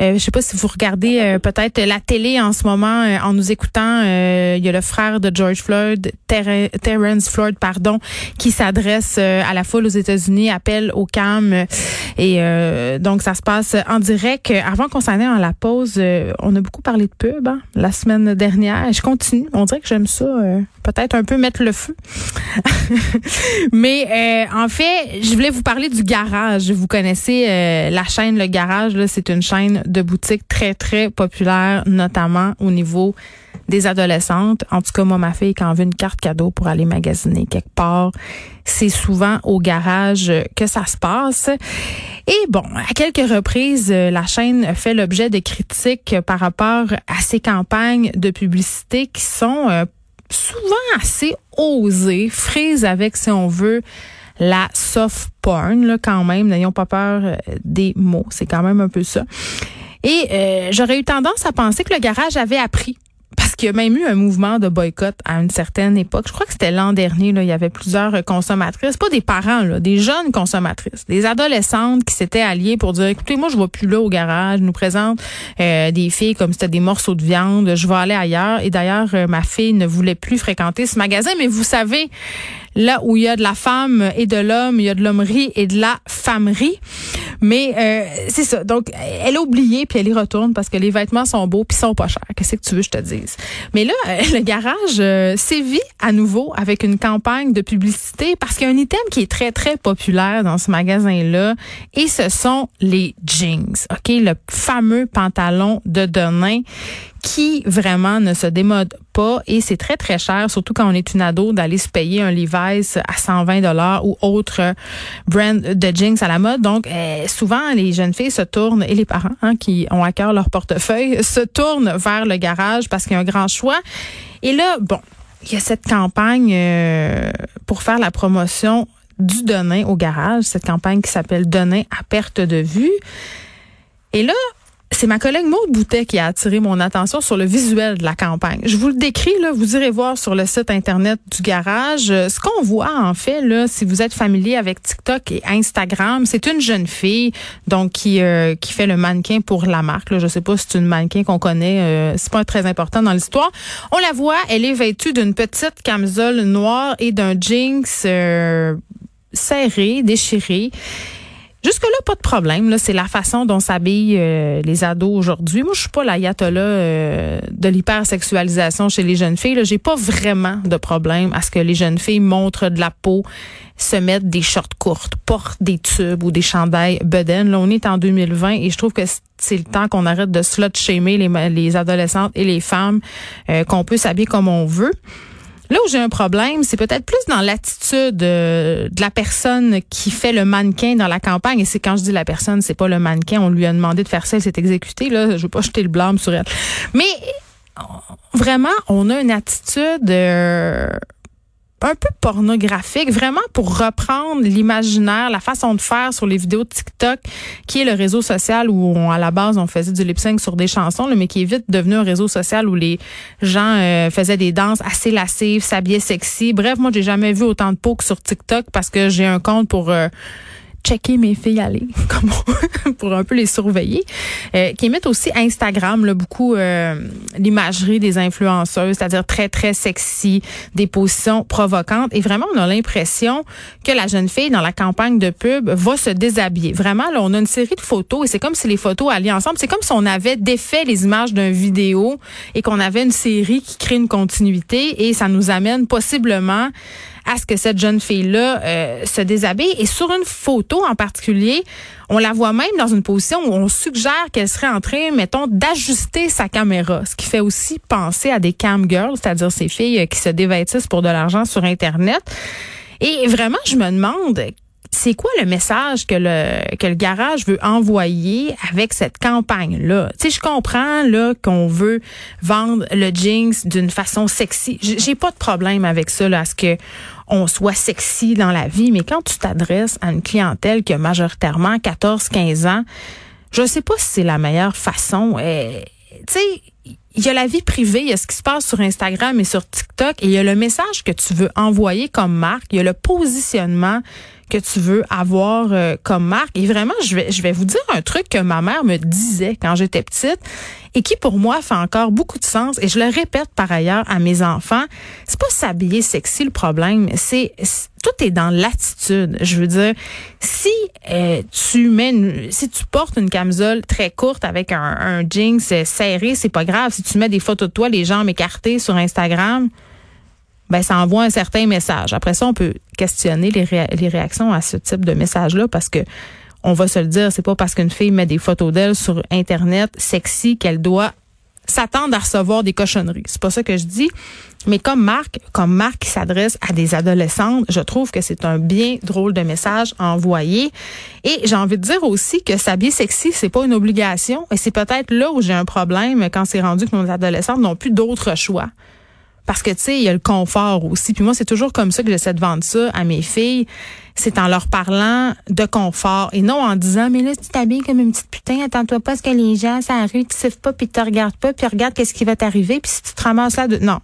Euh, je sais pas si vous regardez euh, peut-être la télé en ce moment euh, en nous écoutant. euh, Il y a le frère de George Floyd, Ter- Terrence Floyd, pardon, qui s'adresse euh, à la foule aux États-Unis, appelle au calme. Et euh, donc ça se passe en direct. Avant qu'on s'en aille en la pause, on a beaucoup parlé de pub hein, la semaine dernière. Je continue. On dirait que j'aime ça. Peut-être un peu mettre le feu. Mais euh, en fait, je voulais vous parler du garage. Vous connaissez euh, la chaîne Le Garage. C'est une chaîne de boutique très très populaire, notamment au niveau des adolescentes. En tout cas, moi, ma fille, quand elle veut une carte cadeau pour aller magasiner quelque part, c'est souvent au garage que ça se passe. Et bon, à quelques reprises, la chaîne fait l'objet de critiques par rapport à ces campagnes de publicité qui sont euh, souvent assez osées, frises avec, si on veut, la soft porn, là, quand même. N'ayons pas peur euh, des mots. C'est quand même un peu ça. Et euh, j'aurais eu tendance à penser que le garage avait appris. Qu'il y a même eu un mouvement de boycott à une certaine époque. Je crois que c'était l'an dernier. Il y avait plusieurs consommatrices, pas des parents, des jeunes consommatrices, des adolescentes qui s'étaient alliées pour dire, écoutez, moi, je vais plus là au garage. Nous présente euh, des filles comme c'était des morceaux de viande. Je vais aller ailleurs. Et d'ailleurs, euh, ma fille ne voulait plus fréquenter ce magasin. Mais vous savez, là où il y a de la femme et de l'homme, il y a de l'hommerie et de la femmerie. Mais euh, c'est ça. Donc, elle a oublié puis elle y retourne parce que les vêtements sont beaux puis sont pas chers. Qu'est-ce que tu veux que je te dise? Mais là, euh, le garage euh, sévit à nouveau avec une campagne de publicité parce qu'il y a un item qui est très, très populaire dans ce magasin-là et ce sont les jeans. OK? Le fameux pantalon de Denain qui vraiment ne se démode pas et c'est très très cher surtout quand on est une ado d'aller se payer un Levi's à 120 dollars ou autre brand de jeans à la mode. Donc euh, souvent les jeunes filles se tournent et les parents hein, qui ont à cœur leur portefeuille se tournent vers le garage parce qu'il y a un grand choix. Et là bon il y a cette campagne euh, pour faire la promotion du Denain au garage cette campagne qui s'appelle Denain à perte de vue. Et là c'est ma collègue Maude Boutet qui a attiré mon attention sur le visuel de la campagne. Je vous le décris, là, vous irez voir sur le site Internet du garage. Euh, Ce qu'on voit, en fait, là, si vous êtes familier avec TikTok et Instagram, c'est une jeune fille donc qui euh, qui fait le mannequin pour la marque. Là. Je sais pas si c'est une mannequin qu'on connaît, euh, c'est pas très important dans l'histoire. On la voit, elle est vêtue d'une petite camisole noire et d'un jeans euh, serré, déchiré. Jusque-là, pas de problème. C'est la façon dont s'habillent euh, les ados aujourd'hui. Moi, je suis pas l'ayatollah euh, de l'hypersexualisation chez les jeunes filles. J'ai pas vraiment de problème à ce que les jeunes filles montrent de la peau, se mettent des shorts courtes, portent des tubes ou des chandails bedaines. Là, on est en 2020 et je trouve que c'est le temps qu'on arrête de slut-shamer les, ma- les adolescentes et les femmes, euh, qu'on peut s'habiller comme on veut. Là où j'ai un problème, c'est peut-être plus dans l'attitude euh, de la personne qui fait le mannequin dans la campagne. Et c'est quand je dis la personne, c'est pas le mannequin. On lui a demandé de faire ça, elle s'est exécutée. Là, je veux pas jeter le blâme sur elle. Mais euh, vraiment, on a une attitude euh, un peu pornographique, vraiment pour reprendre l'imaginaire, la façon de faire sur les vidéos TikTok, qui est le réseau social où à la base on faisait du lip sync sur des chansons, là, mais qui est vite devenu un réseau social où les gens euh, faisaient des danses assez lascives, s'habillaient sexy. Bref, moi j'ai jamais vu autant de peau que sur TikTok parce que j'ai un compte pour euh, checker mes filles aller, comme pour un peu les surveiller, euh, qui émettent aussi Instagram, là, beaucoup euh, l'imagerie des influenceuses, c'est-à-dire très, très sexy, des positions provocantes. Et vraiment, on a l'impression que la jeune fille, dans la campagne de pub, va se déshabiller. Vraiment, là, on a une série de photos et c'est comme si les photos allaient ensemble. C'est comme si on avait défait les images d'un vidéo et qu'on avait une série qui crée une continuité et ça nous amène possiblement à ce que cette jeune fille-là euh, se déshabille. Et sur une photo en particulier, on la voit même dans une position où on suggère qu'elle serait en train, mettons, d'ajuster sa caméra, ce qui fait aussi penser à des cam girls, c'est-à-dire ces filles euh, qui se dévêtissent pour de l'argent sur Internet. Et vraiment, je me demande c'est quoi le message que le que le garage veut envoyer avec cette campagne là Tu sais, je comprends là qu'on veut vendre le jeans d'une façon sexy. J'ai pas de problème avec ça là, à ce que on soit sexy dans la vie, mais quand tu t'adresses à une clientèle qui a majoritairement 14-15 ans, je sais pas si c'est la meilleure façon. Euh, tu sais, il y a la vie privée, il y a ce qui se passe sur Instagram et sur TikTok, et il y a le message que tu veux envoyer comme marque, il y a le positionnement que tu veux avoir euh, comme marque. Et vraiment, je vais, je vais vous dire un truc que ma mère me disait quand j'étais petite et qui pour moi fait encore beaucoup de sens. Et je le répète par ailleurs à mes enfants. C'est pas s'habiller sexy le problème, c'est tout est dans l'attitude. Je veux dire, si euh, tu mets, si tu portes une camisole très courte avec un, un jeans serré, c'est pas grave. Si tu mets des photos de toi, les jambes écartées sur Instagram, ben ça envoie un certain message. Après ça, on peut questionner les, les réactions à ce type de message-là parce que on va se le dire, c'est pas parce qu'une fille met des photos d'elle sur internet sexy qu'elle doit s'attendre à recevoir des cochonneries. C'est pas ça que je dis. Mais comme marque, comme marque qui s'adresse à des adolescentes, je trouve que c'est un bien drôle de message à envoyer. Et j'ai envie de dire aussi que s'habiller sexy, c'est pas une obligation. Et c'est peut-être là où j'ai un problème quand c'est rendu que nos adolescentes n'ont plus d'autre choix. Parce que, tu sais, il y a le confort aussi. Puis moi, c'est toujours comme ça que j'essaie de vendre ça à mes filles. C'est en leur parlant de confort et non en disant, mais là, tu t'habilles comme une petite putain, attends-toi pas à ce que les gens, ça rue, tu siffles pas puis te regardent pas puis regarde qu'est-ce qui va t'arriver puis si tu te ramasses là de... Non.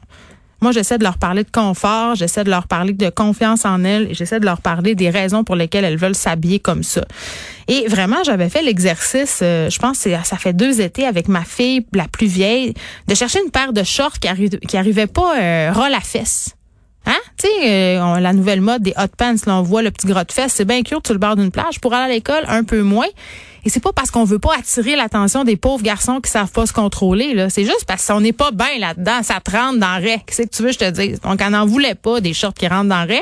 Moi, j'essaie de leur parler de confort, j'essaie de leur parler de confiance en elles, j'essaie de leur parler des raisons pour lesquelles elles veulent s'habiller comme ça. Et vraiment, j'avais fait l'exercice, euh, je pense que ça fait deux étés avec ma fille la plus vieille, de chercher une paire de shorts qui, qui arrivait pas euh, ras la fesse. Hein? Tu sais, euh, la nouvelle mode des hot pants, là, on voit le petit gros de fesse, c'est bien cute sur le bord d'une plage. Pour aller à l'école, un peu moins. Et c'est pas parce qu'on veut pas attirer l'attention des pauvres garçons qui savent pas se contrôler. Là. C'est juste parce qu'on n'est pas bien là-dedans. Ça te rentre dans le Qu'est-ce que tu veux je te dise? Donc, on n'en voulait pas des shorts qui rentrent dans le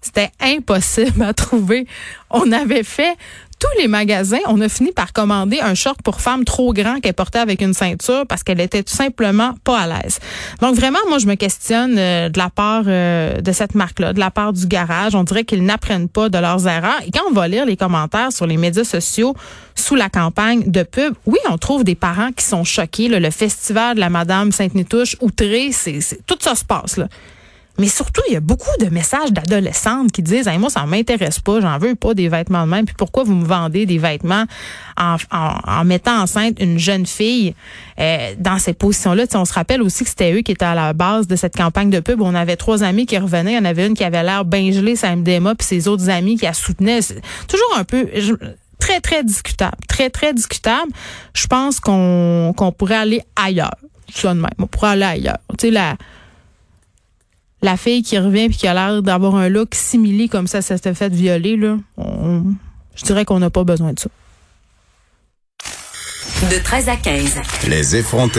C'était impossible à trouver. On avait fait tous les magasins, on a fini par commander un short pour femme trop grand qu'elle portait avec une ceinture parce qu'elle était tout simplement pas à l'aise. Donc vraiment, moi, je me questionne euh, de la part euh, de cette marque-là, de la part du garage. On dirait qu'ils n'apprennent pas de leurs erreurs. Et quand on va lire les commentaires sur les médias sociaux sous la campagne de pub, oui, on trouve des parents qui sont choqués. le festival de la Madame Sainte-Nitouche, outré, c'est tout ça se passe. Là. Mais surtout, il y a beaucoup de messages d'adolescentes qui disent hey, moi, ça m'intéresse pas, j'en veux pas des vêtements de même. Puis pourquoi vous me vendez des vêtements en, en, mettant enceinte une jeune fille euh, dans ces positions-là? on se rappelle aussi que c'était eux qui étaient à la base de cette campagne de pub. On avait trois amis qui revenaient. Il y en avait une qui avait l'air bien gelée, sa MDMA, puis ses autres amis qui la soutenaient. toujours un peu... très, très discutable. Très, très discutable. Je pense qu'on qu'on pourrait aller ailleurs. Ça de même. On pourrait aller ailleurs. Tu sais, la la fille qui revient puis qui a l'air d'avoir un look similé comme ça, ça s'est fait violer, là, je dirais qu'on n'a pas besoin de ça. De 13 à 15. Les effrontés.